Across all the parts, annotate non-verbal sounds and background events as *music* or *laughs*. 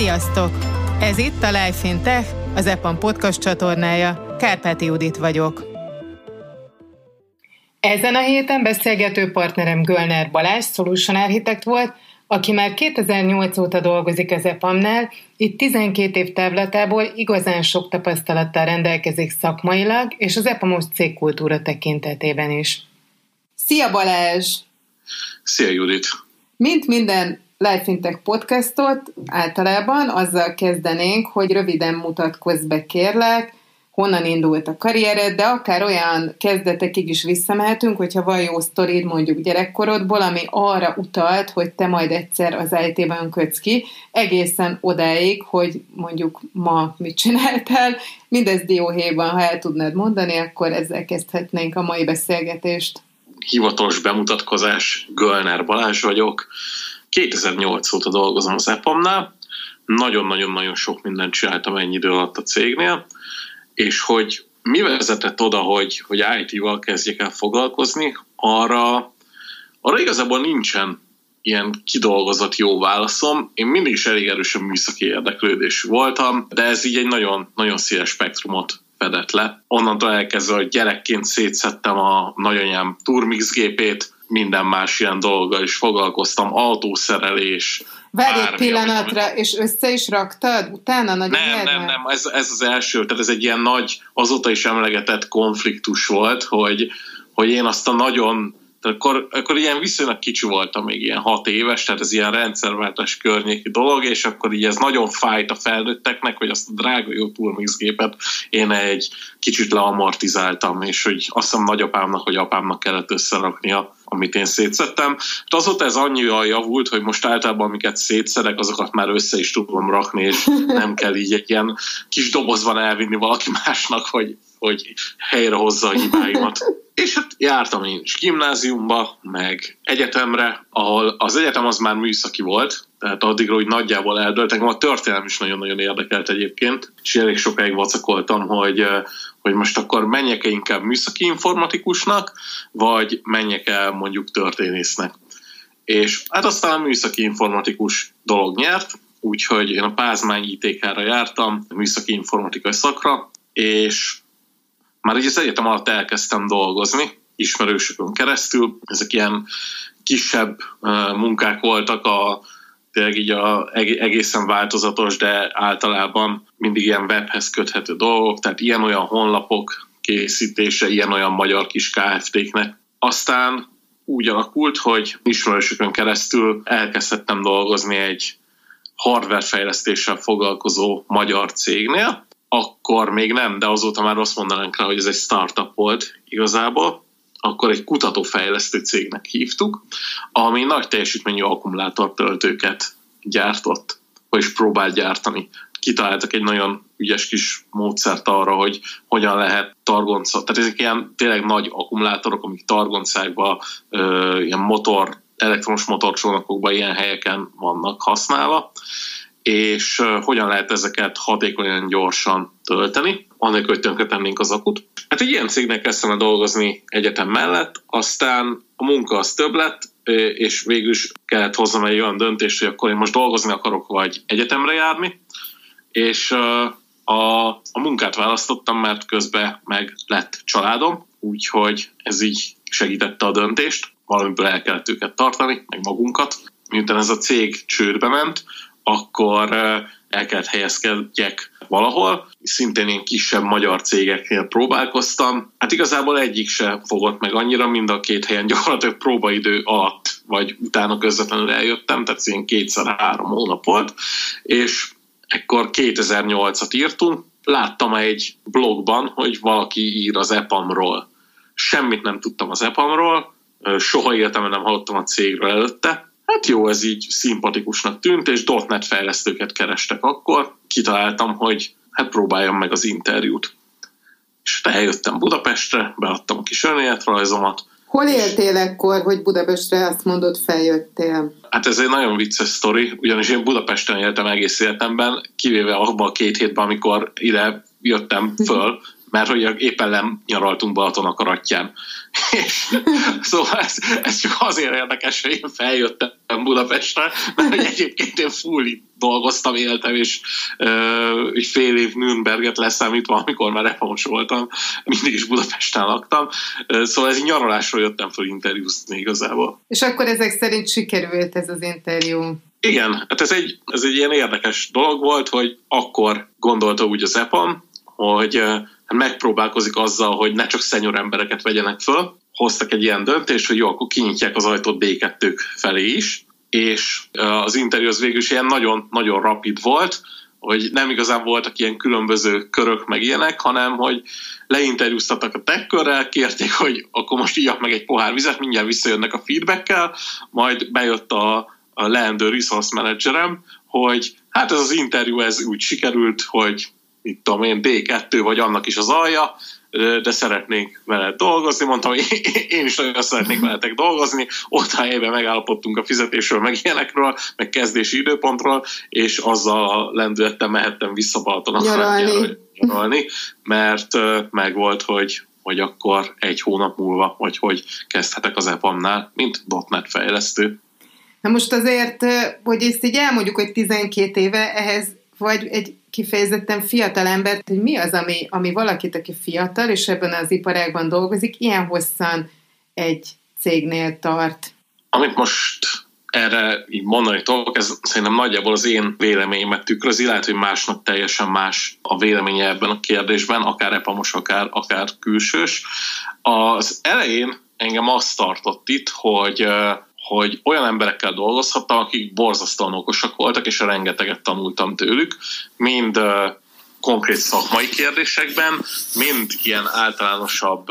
Sziasztok! Ez itt a Life in Tech, az EPAM podcast csatornája. Kárpáti Judit vagyok. Ezen a héten beszélgető partnerem Gölner Balázs, Solution Architect volt, aki már 2008 óta dolgozik az EPAM-nál, itt 12 év távlatából igazán sok tapasztalattal rendelkezik szakmailag, és az EPAMOS cégkultúra tekintetében is. Szia Balázs! Szia Judit! Mint minden Life Fintech podcastot általában azzal kezdenénk, hogy röviden mutatkozz be kérlek, honnan indult a karriered, de akár olyan kezdetekig is visszamehetünk, hogyha van jó sztorid mondjuk gyerekkorodból, ami arra utalt, hogy te majd egyszer az IT-ben kötsz ki, egészen odáig, hogy mondjuk ma mit csináltál. Mindez dióhéjban, ha el tudnád mondani, akkor ezzel kezdhetnénk a mai beszélgetést. Hivatalos bemutatkozás, Gölner Balázs vagyok. 2008 óta dolgozom az EPAM-nál, nagyon-nagyon-nagyon sok mindent csináltam ennyi idő alatt a cégnél, és hogy mi vezetett oda, hogy, hogy IT-val kezdjek el foglalkozni, arra, arra igazából nincsen ilyen kidolgozott jó válaszom. Én mindig is elég erősen műszaki érdeklődésű voltam, de ez így egy nagyon, nagyon széles spektrumot fedett le. Onnantól elkezdve, hogy gyerekként szétszettem a nagyanyám Turmix gépét, minden más ilyen dolga is foglalkoztam, autószerelés, Várj egy pillanatra, ami... és össze is raktad utána? Nagy nem, nem, nem, nem, ez, ez az első, tehát ez egy ilyen nagy, azóta is emlegetett konfliktus volt, hogy, hogy én azt a nagyon tehát akkor, akkor ilyen viszonylag kicsi voltam, még ilyen hat éves, tehát ez ilyen rendszerváltás környéki dolog, és akkor így ez nagyon fájt a felnőtteknek, hogy azt a drága jó Turmix gépet én egy kicsit leamortizáltam, és hogy azt hiszem nagyapámnak, hogy apámnak kellett összeraknia, amit én szétszettem. Hát azóta ez annyira javult, hogy most általában amiket szétszedek, azokat már össze is tudom rakni, és *laughs* nem kell így egy ilyen kis dobozban elvinni valaki másnak, hogy, hogy helyre hozza a hibáimat. *laughs* És hát jártam én is gimnáziumba, meg egyetemre, ahol az egyetem az már műszaki volt, tehát addigra úgy nagyjából eldölt. Engem a történelem is nagyon-nagyon érdekelt egyébként, és elég sokáig vacakoltam, hogy, hogy most akkor menjek-e inkább műszaki informatikusnak, vagy menjek el mondjuk történésznek. És hát aztán a műszaki informatikus dolog nyert, úgyhogy én a Pázmány ITK-ra jártam, műszaki informatikai szakra, és már így az egyetem alatt elkezdtem dolgozni, ismerősökön keresztül. Ezek ilyen kisebb munkák voltak, a, tényleg így a, egészen változatos, de általában mindig ilyen webhez köthető dolgok, tehát ilyen-olyan honlapok készítése, ilyen-olyan magyar kis KFT-knek. Aztán úgy alakult, hogy ismerősökön keresztül elkezdhettem dolgozni egy hardware fejlesztéssel foglalkozó magyar cégnél, akkor még nem, de azóta már azt mondanánk rá, hogy ez egy startup volt igazából, akkor egy kutatófejlesztő cégnek hívtuk, ami nagy teljesítményű akkumulátortöltőket gyártott, vagyis próbált gyártani. Kitaláltak egy nagyon ügyes kis módszert arra, hogy hogyan lehet targonca, tehát ezek ilyen tényleg nagy akkumulátorok, amik targoncákban, ilyen motor, elektromos motorcsónakokban ilyen helyeken vannak használva, és hogyan lehet ezeket hatékonyan, gyorsan tölteni, annak, hogy tönkretennénk az akut. Hát egy ilyen cégnek kezdtem dolgozni egyetem mellett, aztán a munka az több lett, és végül is kellett hoznom egy olyan döntést, hogy akkor én most dolgozni akarok, vagy egyetemre járni, és a, a munkát választottam, mert közben meg lett családom, úgyhogy ez így segítette a döntést, valamiből el kellett őket tartani, meg magunkat. Miután ez a cég csődbe ment, akkor el kellett helyezkedjek valahol. Szintén én kisebb magyar cégeknél próbálkoztam. Hát igazából egyik se fogott meg annyira, mind a két helyen gyakorlatilag próbaidő alatt, vagy utána közvetlenül eljöttem, tehát ilyen kétszer-három hónap volt, és ekkor 2008-at írtunk, láttam egy blogban, hogy valaki ír az EPAM-ról. Semmit nem tudtam az EPAM-ról, soha életemben nem hallottam a cégről előtte, Hát jó, ez így szimpatikusnak tűnt, és .NET fejlesztőket kerestek akkor. Kitaláltam, hogy hát próbáljam meg az interjút. És eljöttem Budapestre, beadtam a kis önéletrajzomat. Hol éltél ekkor, hogy Budapestre azt mondod, feljöttél? Hát ez egy nagyon vicces sztori, ugyanis én Budapesten éltem egész életemben, kivéve abban a két hétben, amikor ide jöttem föl, mert hogy éppen nem nyaraltunk Balaton a karatján. *laughs* szóval ez, ez csak azért érdekes, hogy én feljöttem Budapestre, mert *laughs* egyébként én full dolgoztam, éltem, és uh, fél év Nürnberget leszámítva, amikor már repamos voltam, mindig is Budapesten laktam, szóval ez egy nyaralásról jöttem fel interjúzni igazából. És akkor ezek szerint sikerült ez az interjú? Igen, hát ez egy, ez egy ilyen érdekes dolog volt, hogy akkor gondolta úgy az EPAM, hogy uh, megpróbálkozik azzal, hogy ne csak szenyor embereket vegyenek föl, hoztak egy ilyen döntést, hogy jó, akkor kinyitják az ajtót 2 felé is, és az interjú az végül is ilyen nagyon-nagyon rapid volt, hogy nem igazán voltak ilyen különböző körök meg ilyenek, hanem hogy leinterjúztattak a tekkörrel, kérték, hogy akkor most íjak meg egy pohár vizet, mindjárt visszajönnek a feedbackkel, majd bejött a, a leendő resource managerem, hogy hát ez az interjú ez úgy sikerült, hogy mit tudom én, D2 vagy annak is az alja, de szeretnénk vele dolgozni. Mondtam, hogy én is nagyon szeretnék veletek dolgozni. Ott helyben megállapodtunk a fizetésről, meg ilyenekről, meg kezdési időpontról, és azzal a lendülettel mehettem vissza Balaton nyaralni. nyaralni, mert megvolt, hogy hogy akkor egy hónap múlva, vagy hogy kezdhetek az EPAM-nál, mint .NET fejlesztő. Na most azért, hogy ezt így elmondjuk, hogy 12 éve, ehhez vagy egy kifejezetten fiatal embert, hogy mi az, ami, ami valakit, aki fiatal, és ebben az iparágban dolgozik, ilyen hosszan egy cégnél tart. Amit most erre így mondani tudok, ez szerintem nagyjából az én véleményemet tükrözi, lehet, hogy másnak teljesen más a véleménye ebben a kérdésben, akár epamos, akár, akár külsős. Az elején engem azt tartott itt, hogy hogy olyan emberekkel dolgozhattam, akik borzasztóan okosak voltak, és rengeteget tanultam tőlük, mind konkrét szakmai kérdésekben, mind ilyen általánosabb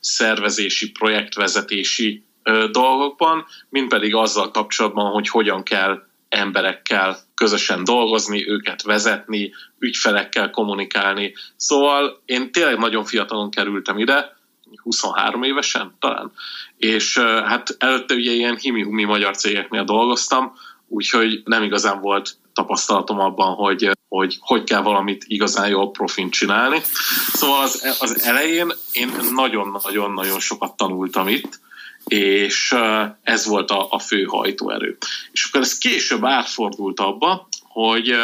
szervezési, projektvezetési dolgokban, mind pedig azzal kapcsolatban, hogy hogyan kell emberekkel közösen dolgozni, őket vezetni, ügyfelekkel kommunikálni. Szóval én tényleg nagyon fiatalon kerültem ide, 23 évesen talán, és hát előtte ugye ilyen himi-humi magyar cégeknél dolgoztam, úgyhogy nem igazán volt tapasztalatom abban, hogy hogy, hogy kell valamit igazán jól profin csinálni. Szóval az, az elején én nagyon-nagyon-nagyon sokat tanultam itt, és ez volt a, a fő hajtóerő. És akkor ez később átfordult abba, hogy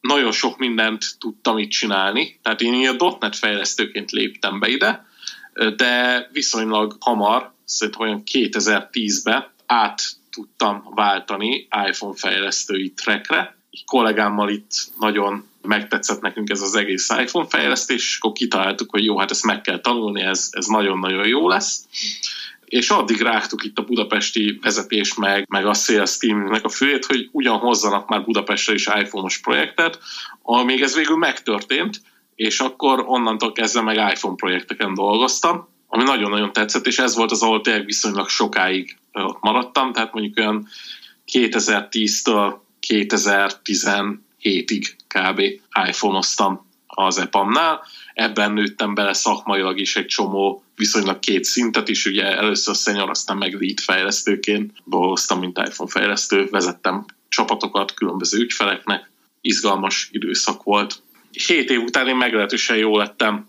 nagyon sok mindent tudtam itt csinálni, tehát én a .NET fejlesztőként léptem be ide, de viszonylag hamar, szerintem olyan 2010-ben át tudtam váltani iPhone fejlesztői trackre. Egy kollégámmal itt nagyon megtetszett nekünk ez az egész iPhone fejlesztés, és akkor kitaláltuk, hogy jó, hát ezt meg kell tanulni, ez, ez nagyon-nagyon jó lesz. És addig rágtuk itt a budapesti vezetés meg, meg a sales teamnek a főjét, hogy ugyan hozzanak már Budapestre is iPhone-os projektet, amíg ez végül megtörtént, és akkor onnantól kezdve meg iPhone projekteken dolgoztam, ami nagyon-nagyon tetszett, és ez volt az, ahol tényleg viszonylag sokáig ott maradtam, tehát mondjuk olyan 2010-től 2017-ig kb. iPhone-oztam az EPAM-nál, ebben nőttem bele szakmailag is egy csomó viszonylag két szintet is, ugye először senior, aztán meg lead fejlesztőként dolgoztam, mint iPhone fejlesztő, vezettem csapatokat különböző ügyfeleknek, izgalmas időszak volt, 7 év után én meglehetősen jó lettem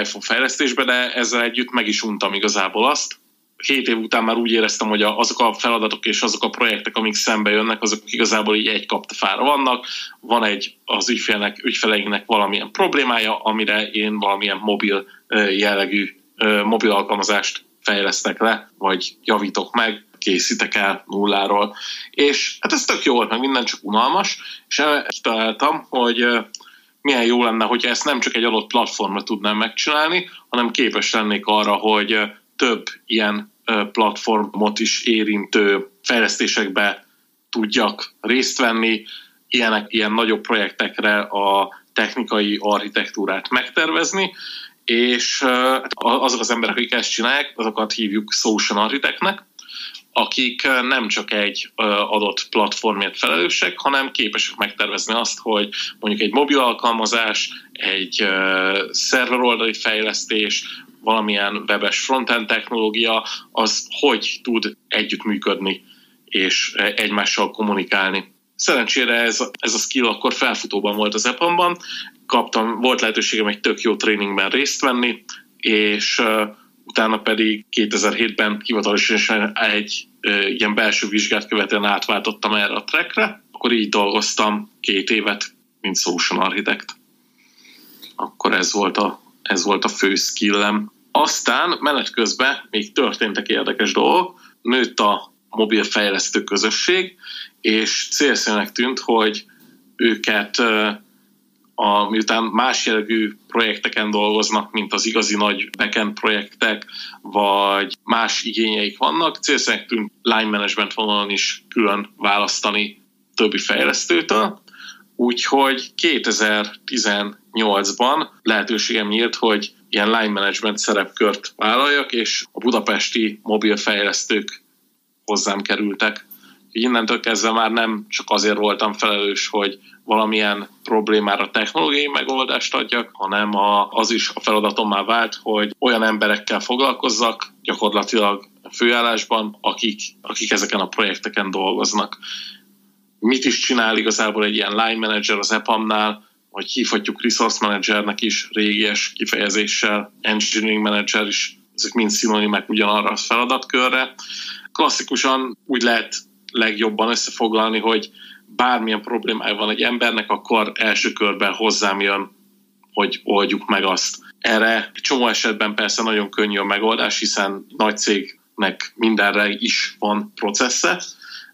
iPhone fejlesztésbe, de ezzel együtt meg is untam igazából azt. 7 év után már úgy éreztem, hogy azok a feladatok és azok a projektek, amik szembe jönnek, azok igazából így egy kaptafára vannak. Van egy az ügyfélnek, ügyfeleinknek valamilyen problémája, amire én valamilyen mobil jellegű mobil alkalmazást fejlesztek le, vagy javítok meg, készítek el nulláról. És hát ez tök jó volt, meg minden csak unalmas, és találtam, hogy milyen jó lenne, hogyha ezt nem csak egy adott platformra tudnám megcsinálni, hanem képes lennék arra, hogy több ilyen platformot is érintő fejlesztésekbe tudjak részt venni, ilyenek, ilyen nagyobb projektekre a technikai architektúrát megtervezni, és azok az emberek, akik ezt csinálják, azokat hívjuk social architektnek, akik nem csak egy adott platformért felelősek, hanem képesek megtervezni azt, hogy mondjuk egy mobil alkalmazás, egy szerveroldali fejlesztés, valamilyen webes frontend technológia, az hogy tud együttműködni és egymással kommunikálni. Szerencsére ez, ez a skill akkor felfutóban volt az EPAM-ban, kaptam, volt lehetőségem egy tök jó tréningben részt venni, és utána pedig 2007-ben hivatalosan egy ilyen belső vizsgát követően átváltottam erre a trackre, akkor így dolgoztam két évet, mint solution architect. Akkor ez volt a, ez volt a fő skillem. Aztán menet közben még történtek érdekes dolgok, nőtt a mobil fejlesztő közösség, és célszerűnek tűnt, hogy őket a, miután más jellegű projekteken dolgoznak, mint az igazi nagy backend projektek, vagy más igényeik vannak, célszerűnek tűnt line management vonalon is külön választani többi fejlesztőtől, úgyhogy 2018-ban lehetőségem nyílt, hogy ilyen line management szerepkört vállaljak, és a budapesti mobil fejlesztők hozzám kerültek. Innentől kezdve már nem csak azért voltam felelős, hogy valamilyen problémára technológiai megoldást adjak, hanem a, az is a feladatom már vált, hogy olyan emberekkel foglalkozzak, gyakorlatilag főállásban, akik, akik ezeken a projekteken dolgoznak. Mit is csinál igazából egy ilyen line manager az EPAM-nál, vagy hívhatjuk resource managernek is régies kifejezéssel, engineering manager is, ezek mind szinonimák ugyanarra a feladatkörre. Klasszikusan úgy lehet legjobban összefoglalni, hogy bármilyen problémája van egy embernek, akkor első körben hozzám jön, hogy oldjuk meg azt. Erre csomó esetben persze nagyon könnyű a megoldás, hiszen nagy cégnek mindenre is van processze,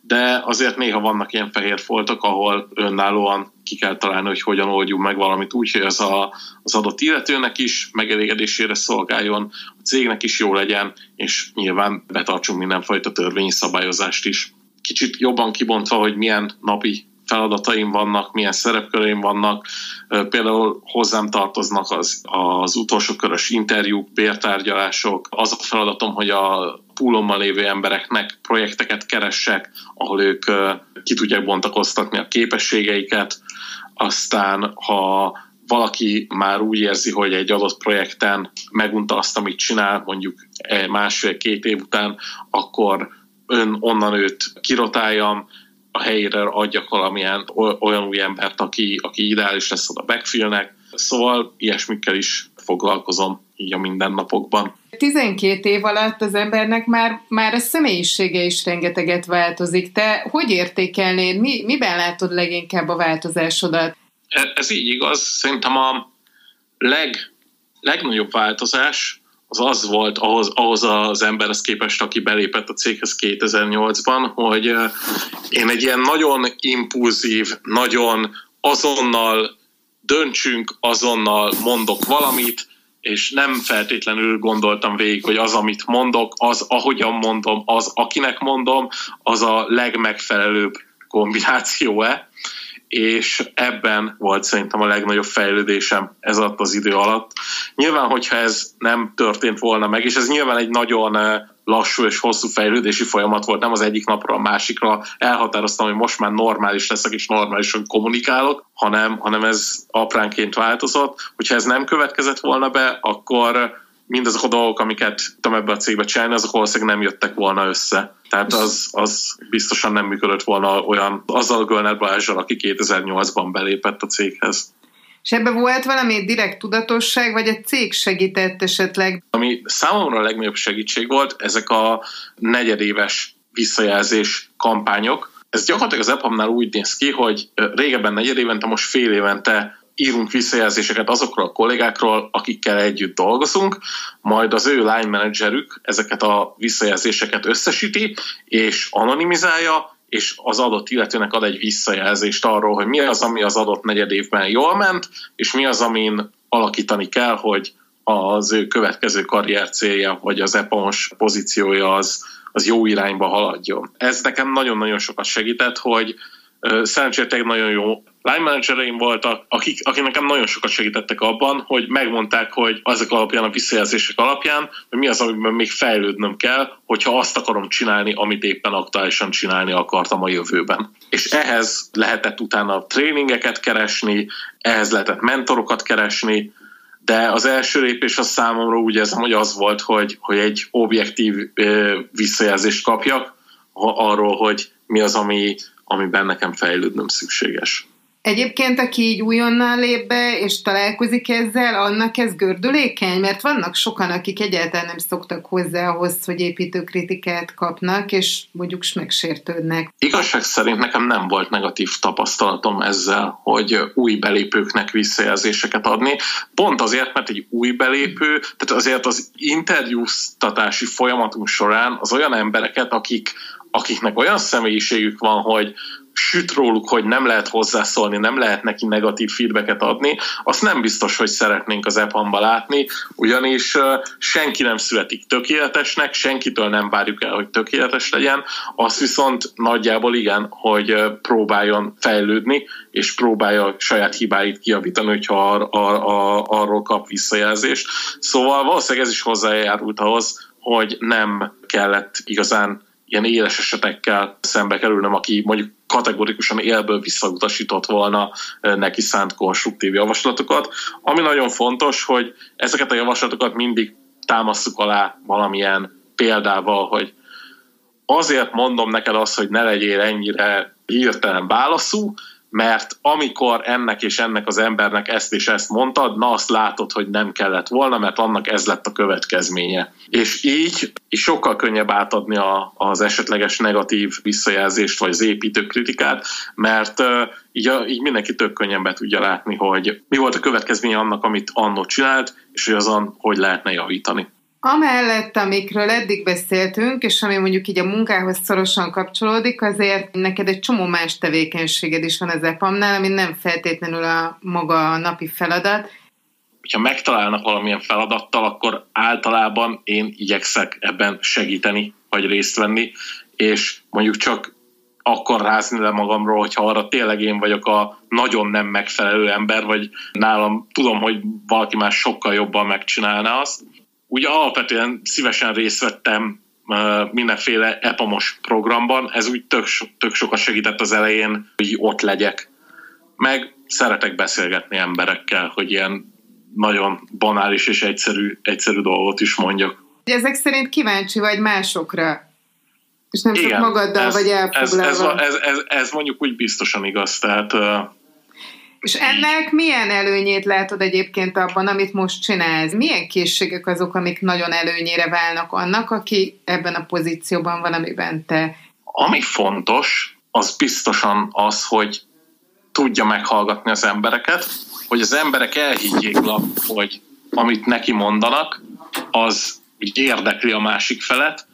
de azért néha vannak ilyen fehér foltok, ahol önállóan ki kell találni, hogy hogyan oldjuk meg valamit úgy, hogy az a, az adott illetőnek is megelégedésére szolgáljon, a cégnek is jó legyen, és nyilván betartsunk mindenfajta törvényi szabályozást is kicsit jobban kibontva, hogy milyen napi feladataim vannak, milyen szerepköreim vannak. Például hozzám tartoznak az, az utolsó körös interjúk, bértárgyalások. Az a feladatom, hogy a púlommal lévő embereknek projekteket keressek, ahol ők ki tudják bontakoztatni a képességeiket. Aztán, ha valaki már úgy érzi, hogy egy adott projekten megunta azt, amit csinál, mondjuk másfél-két év után, akkor ön onnan őt kirotáljam, a helyére adjak valamilyen olyan új embert, aki, aki ideális lesz oda backfillnek. Szóval ilyesmikkel is foglalkozom így a mindennapokban. 12 év alatt az embernek már, már a személyisége is rengeteget változik. Te hogy értékelnéd, mi, miben látod leginkább a változásodat? E, ez így igaz. Szerintem a leg, legnagyobb változás az az volt ahhoz, ahhoz az emberhez képest, aki belépett a céghez 2008-ban, hogy én egy ilyen nagyon impulzív, nagyon azonnal döntsünk, azonnal mondok valamit, és nem feltétlenül gondoltam végig, hogy az, amit mondok, az, ahogyan mondom, az, akinek mondom, az a legmegfelelőbb kombináció-e és ebben volt szerintem a legnagyobb fejlődésem ez alatt az idő alatt. Nyilván, hogyha ez nem történt volna meg, és ez nyilván egy nagyon lassú és hosszú fejlődési folyamat volt, nem az egyik napra a másikra elhatároztam, hogy most már normális leszek, és normálisan kommunikálok, hanem, hanem ez apránként változott. Hogyha ez nem következett volna be, akkor mindazok a dolgok, amiket tudom ebbe a cégbe csinálni, azok valószínűleg nem jöttek volna össze. Tehát az, az biztosan nem működött volna olyan azzal Gölner Balázsral, aki 2008-ban belépett a céghez. És ebben volt valami direkt tudatosság, vagy a cég segített esetleg? Ami számomra a legnagyobb segítség volt, ezek a negyedéves visszajelzés kampányok. Ez gyakorlatilag az EPAM-nál úgy néz ki, hogy régebben negyed évente, most fél évente írunk visszajelzéseket azokról a kollégákról, akikkel együtt dolgozunk, majd az ő line managerük ezeket a visszajelzéseket összesíti, és anonimizálja, és az adott illetőnek ad egy visszajelzést arról, hogy mi az, ami az adott negyed évben jól ment, és mi az, amin alakítani kell, hogy az ő következő karrier célja, vagy az epons pozíciója az, az jó irányba haladjon. Ez nekem nagyon-nagyon sokat segített, hogy szerencsére nagyon jó line managereim voltak, akik, akik nekem nagyon sokat segítettek abban, hogy megmondták, hogy azok alapján, a visszajelzések alapján, hogy mi az, amiben még fejlődnöm kell, hogyha azt akarom csinálni, amit éppen aktuálisan csinálni akartam a jövőben. És ehhez lehetett utána tréningeket keresni, ehhez lehetett mentorokat keresni, de az első lépés az számomra úgy érzem, hogy az volt, hogy, hogy egy objektív visszajelzést kapjak arról, hogy mi az, ami, amiben nekem fejlődnöm szükséges. Egyébként, aki így újonnan lép be, és találkozik ezzel, annak ez gördülékeny, mert vannak sokan, akik egyáltalán nem szoktak hozzá ahhoz, hogy építőkritikát kapnak, és mondjuk megsértődnek. Igazság szerint nekem nem volt negatív tapasztalatom ezzel, hogy új belépőknek visszajelzéseket adni. Pont azért, mert egy új belépő, tehát azért az interjúztatási folyamatunk során az olyan embereket, akik akiknek olyan személyiségük van, hogy süt róluk, hogy nem lehet hozzászólni, nem lehet neki negatív feedbacket adni, azt nem biztos, hogy szeretnénk az EPAM-ba látni, ugyanis senki nem születik tökéletesnek, senkitől nem várjuk el, hogy tökéletes legyen, azt viszont nagyjából igen, hogy próbáljon fejlődni, és próbálja saját hibáit kiavítani, hogyha ar- ar- ar- arról kap visszajelzést. Szóval valószínűleg ez is hozzájárult ahhoz, hogy nem kellett igazán ilyen éles esetekkel szembe kerülnöm, aki mondjuk kategorikusan élből visszautasított volna neki szánt konstruktív javaslatokat. Ami nagyon fontos, hogy ezeket a javaslatokat mindig támaszuk alá valamilyen példával, hogy azért mondom neked azt, hogy ne legyél ennyire hirtelen válaszú, mert amikor ennek és ennek az embernek ezt és ezt mondtad, na azt látod, hogy nem kellett volna, mert annak ez lett a következménye. És így is sokkal könnyebb átadni a, az esetleges negatív visszajelzést, vagy az építő kritikát, mert így, így mindenki tök könnyen be tudja látni, hogy mi volt a következménye annak, amit annó csinált, és hogy azon hogy lehetne javítani. Amellett, amikről eddig beszéltünk, és ami mondjuk így a munkához szorosan kapcsolódik, azért neked egy csomó más tevékenységed is van az EPAM-nál, ami nem feltétlenül a maga a napi feladat. Ha megtalálnak valamilyen feladattal, akkor általában én igyekszek ebben segíteni, vagy részt venni, és mondjuk csak akkor rázni le magamról, hogyha arra tényleg én vagyok a nagyon nem megfelelő ember, vagy nálam tudom, hogy valaki más sokkal jobban megcsinálná azt, úgy alapvetően szívesen részt vettem mindenféle epamos programban, ez úgy tök, tök sokat segített az elején, hogy ott legyek. Meg szeretek beszélgetni emberekkel, hogy ilyen nagyon banális és egyszerű, egyszerű dolgot is mondjak. Ezek szerint kíváncsi vagy másokra, és nem Igen, csak magaddal ez, vagy elfoglalva. Ez, ez, ez, ez, ez mondjuk úgy biztosan igaz, tehát és ennek milyen előnyét látod egyébként abban, amit most csinálsz? Milyen készségek azok, amik nagyon előnyére válnak annak, aki ebben a pozícióban van, amiben te? Ami fontos, az biztosan az, hogy tudja meghallgatni az embereket, hogy az emberek elhiggyék, hogy amit neki mondanak, az érdekli a másik felet,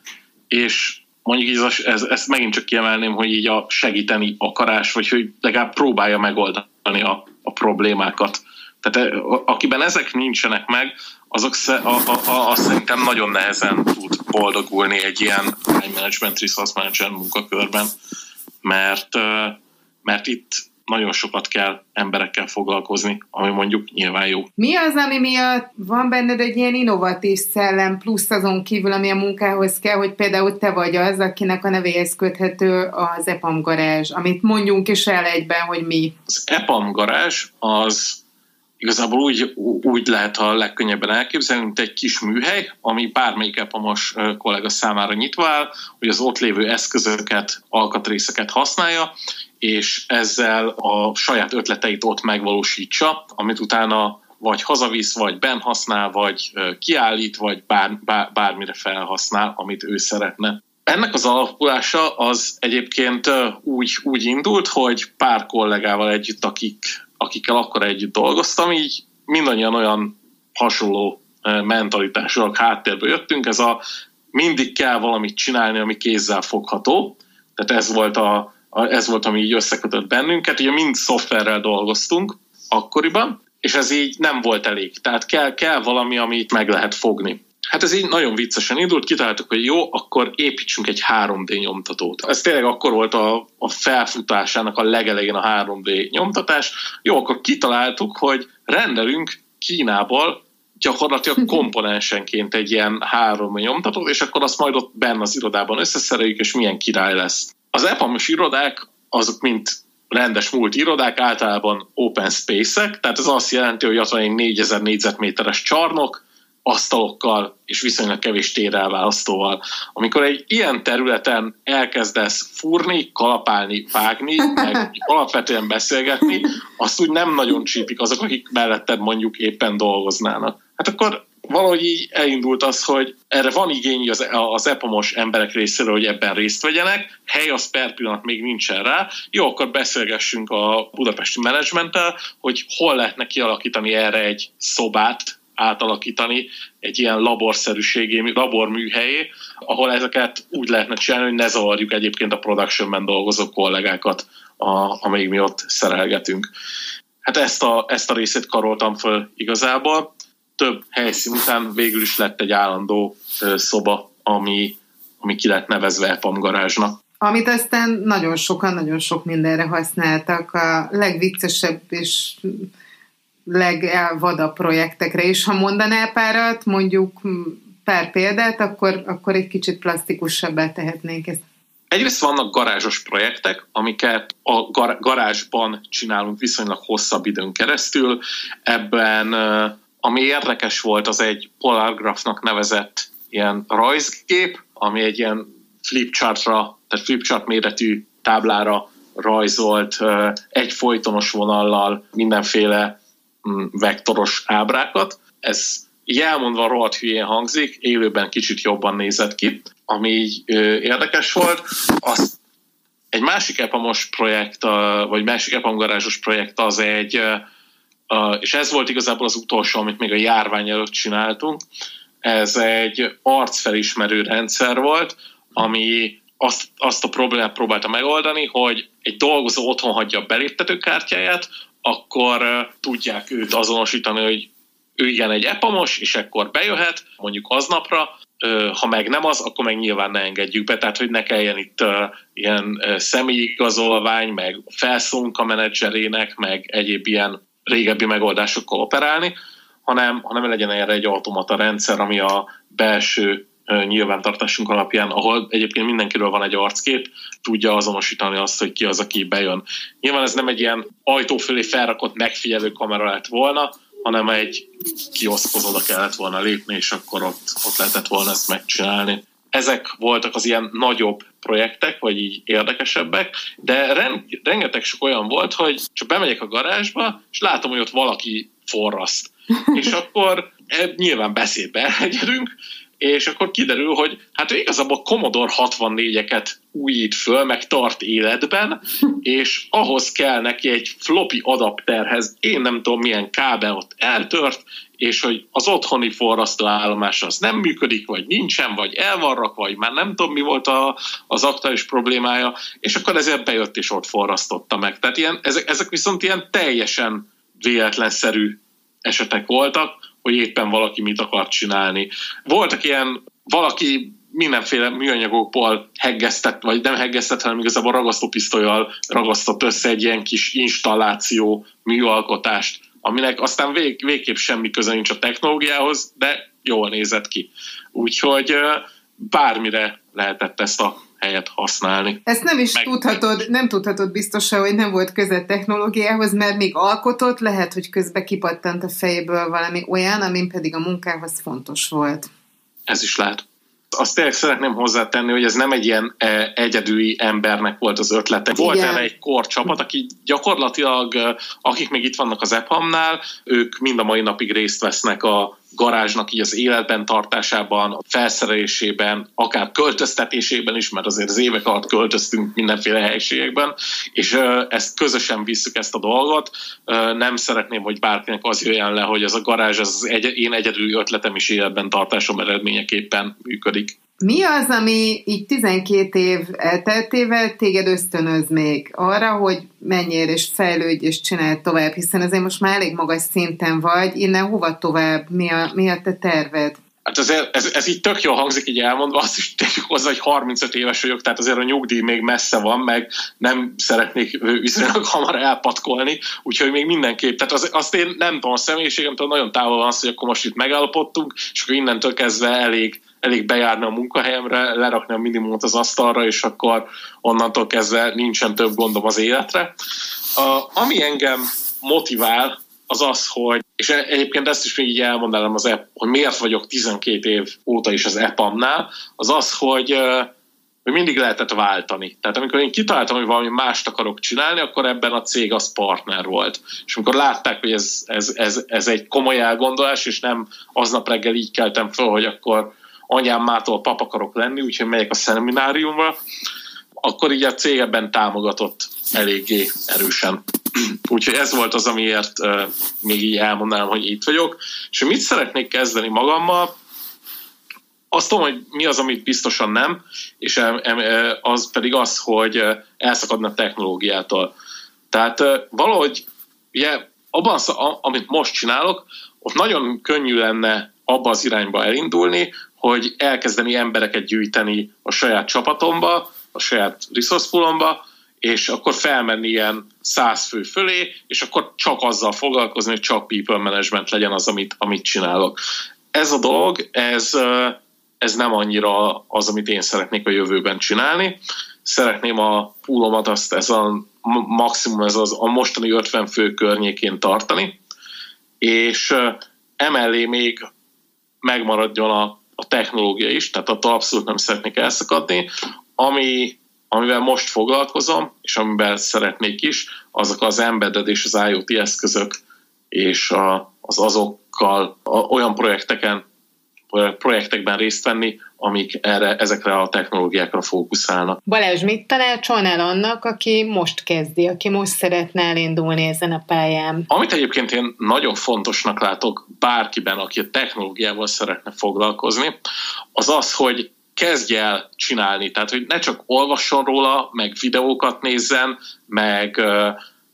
és mondjuk ez, ez, ezt megint csak kiemelném, hogy így a segíteni akarás, vagy hogy legalább próbálja megoldani a, a problémákat. Tehát eh, akiben ezek nincsenek meg, azok a, a, a, a szerintem nagyon nehezen tud boldogulni egy ilyen time management, resource management munkakörben, mert, eh, mert itt nagyon sokat kell emberekkel foglalkozni, ami mondjuk nyilván jó. Mi az, ami miatt van benned egy ilyen innovatív szellem, plusz azon kívül, ami a munkához kell, hogy például te vagy az, akinek a nevéhez köthető az EPAM garázs, amit mondjunk is el egyben, hogy mi. Az EPAM garázs az igazából úgy, úgy lehet a legkönnyebben elképzelni, mint egy kis műhely, ami bármelyik epamos kollega számára nyitva áll, hogy az ott lévő eszközöket, alkatrészeket használja, és ezzel a saját ötleteit ott megvalósítsa, amit utána vagy hazavisz, vagy ben használ, vagy kiállít, vagy bár, bár, bármire felhasznál, amit ő szeretne. Ennek az alakulása az egyébként úgy, úgy indult, hogy pár kollégával együtt, akik, akikkel akkor együtt dolgoztam, így mindannyian olyan hasonló mentalitásúak háttérből jöttünk, ez a mindig kell valamit csinálni, ami kézzel fogható, tehát ez volt a, ez volt, ami így összekötött bennünket. Ugye mind szoftverrel dolgoztunk akkoriban, és ez így nem volt elég. Tehát kell, kell valami, amit meg lehet fogni. Hát ez így nagyon viccesen indult, kitaláltuk, hogy jó, akkor építsünk egy 3D nyomtatót. Ez tényleg akkor volt a, a felfutásának a legelején a 3D nyomtatás. Jó, akkor kitaláltuk, hogy rendelünk Kínából gyakorlatilag *laughs* komponensenként egy ilyen három nyomtatót, és akkor azt majd ott benne az irodában összeszereljük, és milyen király lesz. Az EPAM-os irodák azok mint rendes múlt irodák, általában open space-ek, tehát ez azt jelenti, hogy ott van egy 4000 négyzetméteres csarnok, asztalokkal és viszonylag kevés térelválasztóval. Amikor egy ilyen területen elkezdesz fúrni, kalapálni, vágni, meg *laughs* alapvetően beszélgetni, azt úgy nem nagyon csípik azok, akik melletted mondjuk éppen dolgoznának. Hát akkor valahogy így elindult az, hogy erre van igény az, az EPAMOS emberek részéről, hogy ebben részt vegyenek, hely az per pillanat még nincsen rá, jó, akkor beszélgessünk a budapesti menedzsmenttel, hogy hol lehetne kialakítani erre egy szobát, átalakítani egy ilyen laborszerűségi, laborműhelyé, ahol ezeket úgy lehetne csinálni, hogy ne zavarjuk egyébként a productionben dolgozó kollégákat, a, amíg mi ott szerelgetünk. Hát ezt a, ezt a részét karoltam föl igazából. Több helyszín után végül is lett egy állandó szoba, ami, ami ki lett nevezve EPAM garázsnak. Amit aztán nagyon sokan, nagyon sok mindenre használtak. A legviccesebb és legelvadabb projektekre is. Ha mondanál párat, mondjuk pár példát, akkor, akkor egy kicsit plastikusabbá tehetnénk ezt. Egyrészt vannak garázsos projektek, amiket a gar- garázsban csinálunk viszonylag hosszabb időn keresztül. Ebben, ami érdekes volt, az egy Polargraphnak nevezett ilyen rajzgép, ami egy ilyen flipchartra, tehát flipchart méretű táblára rajzolt egy folytonos vonallal mindenféle Mm, vektoros ábrákat. Ez így elmondva rohadt hülyén hangzik, élőben kicsit jobban nézett ki, ami így érdekes volt. Az egy másik epamos projekt, vagy másik epam garázsos projekt az egy, és ez volt igazából az utolsó, amit még a járvány előtt csináltunk, ez egy arcfelismerő rendszer volt, ami azt, azt a problémát próbálta megoldani, hogy egy dolgozó otthon hagyja a beléptetőkártyáját, akkor tudják őt azonosítani, hogy ő igen egy epamos, és akkor bejöhet, mondjuk aznapra, ha meg nem az, akkor meg nyilván ne engedjük be, tehát hogy ne kelljen itt uh, ilyen uh, személyigazolvány, meg felszólunk a menedzserének, meg egyéb ilyen régebbi megoldásokkal operálni, hanem, hanem legyen erre egy automata rendszer, ami a belső nyilvántartásunk alapján, ahol egyébként mindenkiről van egy arckép, tudja azonosítani azt, hogy ki az, aki bejön. Nyilván ez nem egy ilyen ajtó fölé felrakott megfigyelő kamera lett volna, hanem egy kioszkhoz oda kellett volna lépni, és akkor ott, ott lehetett volna ezt megcsinálni. Ezek voltak az ilyen nagyobb projektek, vagy így érdekesebbek, de ren, rengeteg sok olyan volt, hogy csak bemegyek a garázsba, és látom, hogy ott valaki forraszt. *laughs* és akkor e, nyilván beszédbe elegyedünk, és akkor kiderül, hogy hát ő igazából Commodore 64-eket újít föl, meg tart életben, *laughs* és ahhoz kell neki egy floppy adapterhez, én nem tudom milyen kábel ott eltört, és hogy az otthoni forrasztóállomás az nem működik, vagy nincsen, vagy el van rakva, vagy már nem tudom mi volt a, az aktuális problémája, és akkor ezért bejött és ott forrasztotta meg. Tehát ilyen, ezek, ezek viszont ilyen teljesen véletlenszerű esetek voltak, hogy éppen valaki mit akar csinálni. Voltak ilyen, valaki mindenféle műanyagokból heggesztett, vagy nem heggesztett, hanem igazából ragasztópisztolyjal ragasztott össze egy ilyen kis installáció műalkotást, aminek aztán vég, végképp semmi köze nincs a technológiához, de jól nézett ki. Úgyhogy bármire lehetett ezt a helyet használni. Ezt nem is Meg... tudhatod, nem tudhatod biztosan, hogy nem volt köze technológiához, mert még alkotott, lehet, hogy közbe kipattant a fejéből valami olyan, amin pedig a munkához fontos volt. Ez is lehet azt tényleg szeretném hozzátenni, hogy ez nem egy ilyen e, egyedüli embernek volt az ötlete. Volt erre egy korcsapat, aki gyakorlatilag, e, akik még itt vannak az EPAM-nál, ők mind a mai napig részt vesznek a garázsnak így az életben tartásában, felszerelésében, akár költöztetésében is, mert azért az évek alatt költöztünk mindenféle helységekben, és ezt közösen visszük ezt a dolgot. Nem szeretném, hogy bárkinek az jöjjön le, hogy ez a garázs, az egy, én egyedüli ötletem is életben tartásom eredményeképpen működik. Mi az, ami így 12 év elteltével téged ösztönöz még arra, hogy menjél és fejlődj és csinálj tovább, hiszen azért most már elég magas szinten vagy, innen hova tovább, mi a, mi a te terved? Hát ez, ez, ez így tök jól hangzik így elmondva, azt is tegyük hozzá, hogy 35 éves vagyok, tehát azért a nyugdíj még messze van, meg nem szeretnék viszonylag *laughs* hamar elpatkolni, úgyhogy még mindenképp, tehát az, azt én nem tudom, a személyiségemtől nagyon távol van az, hogy akkor most itt megállapodtunk, és akkor innentől kezdve elég elég bejárni a munkahelyemre, lerakni a minimumot az asztalra, és akkor onnantól kezdve nincsen több gondom az életre. A, ami engem motivál az az, hogy, és e- egyébként ezt is még így elmondanám az app, hogy miért vagyok 12 év óta is az EPAM-nál, az az, hogy hogy mindig lehetett váltani. Tehát amikor én kitaláltam, hogy valami mást akarok csinálni, akkor ebben a cég az partner volt. És amikor látták, hogy ez, ez, ez, ez egy komoly elgondolás, és nem aznap reggel így keltem fel, hogy akkor anyám mától pap akarok lenni, úgyhogy megyek a szemináriumra, akkor így a cég támogatott eléggé erősen. *clears throat* Úgyhogy ez volt az, amiért még így elmondanám, hogy itt vagyok. És mit szeretnék kezdeni magammal? Azt tudom, hogy mi az, amit biztosan nem, és az pedig az, hogy elszakadna a technológiától. Tehát valahogy, ugye, abban, amit most csinálok, ott nagyon könnyű lenne abba az irányba elindulni, hogy elkezdeni embereket gyűjteni a saját csapatomba, a saját resource poolomba, és akkor felmenni ilyen száz fő fölé, és akkor csak azzal foglalkozni, hogy csak people management legyen az, amit, amit csinálok. Ez a dolog, ez, ez nem annyira az, amit én szeretnék a jövőben csinálni. Szeretném a poolomat azt ez a maximum, ez az a mostani 50 fő környékén tartani, és emellé még megmaradjon a, a technológia is, tehát attól abszolút nem szeretnék elszakadni. Ami, amivel most foglalkozom, és amivel szeretnék is, azok az embedded és az IoT eszközök, és az azokkal a, olyan projekteken projektekben részt venni, amik erre, ezekre a technológiákra fókuszálnak. Balázs, mit tanácsolnál annak, aki most kezdi, aki most szeretne elindulni ezen a pályán? Amit egyébként én nagyon fontosnak látok bárkiben, aki a technológiával szeretne foglalkozni, az az, hogy kezdj el csinálni. Tehát, hogy ne csak olvasson róla, meg videókat nézzen, meg,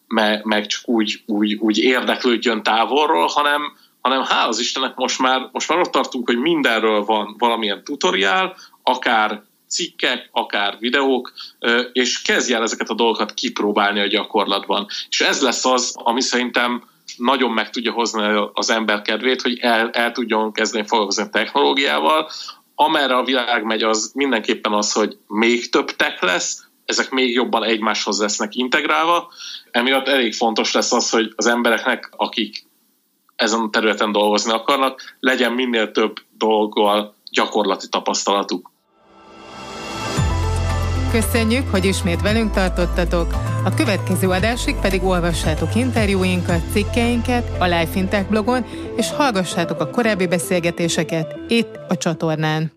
meg, meg csak úgy, úgy, úgy érdeklődjön távolról, hanem, hanem hál' az Istennek most már, most már ott tartunk, hogy mindenről van valamilyen tutoriál, akár cikkek, akár videók, és kezdj el ezeket a dolgokat kipróbálni a gyakorlatban. És ez lesz az, ami szerintem nagyon meg tudja hozni az ember kedvét, hogy el, el tudjon kezdeni foglalkozni a technológiával. Amerre a világ megy, az mindenképpen az, hogy még több tech lesz, ezek még jobban egymáshoz lesznek integrálva. Emiatt elég fontos lesz az, hogy az embereknek, akik ezen a területen dolgozni akarnak, legyen minél több dolggal gyakorlati tapasztalatuk. Köszönjük, hogy ismét velünk tartottatok. A következő adásig pedig olvassátok interjúinkat, cikkeinket a Life Intech blogon, és hallgassátok a korábbi beszélgetéseket itt a csatornán.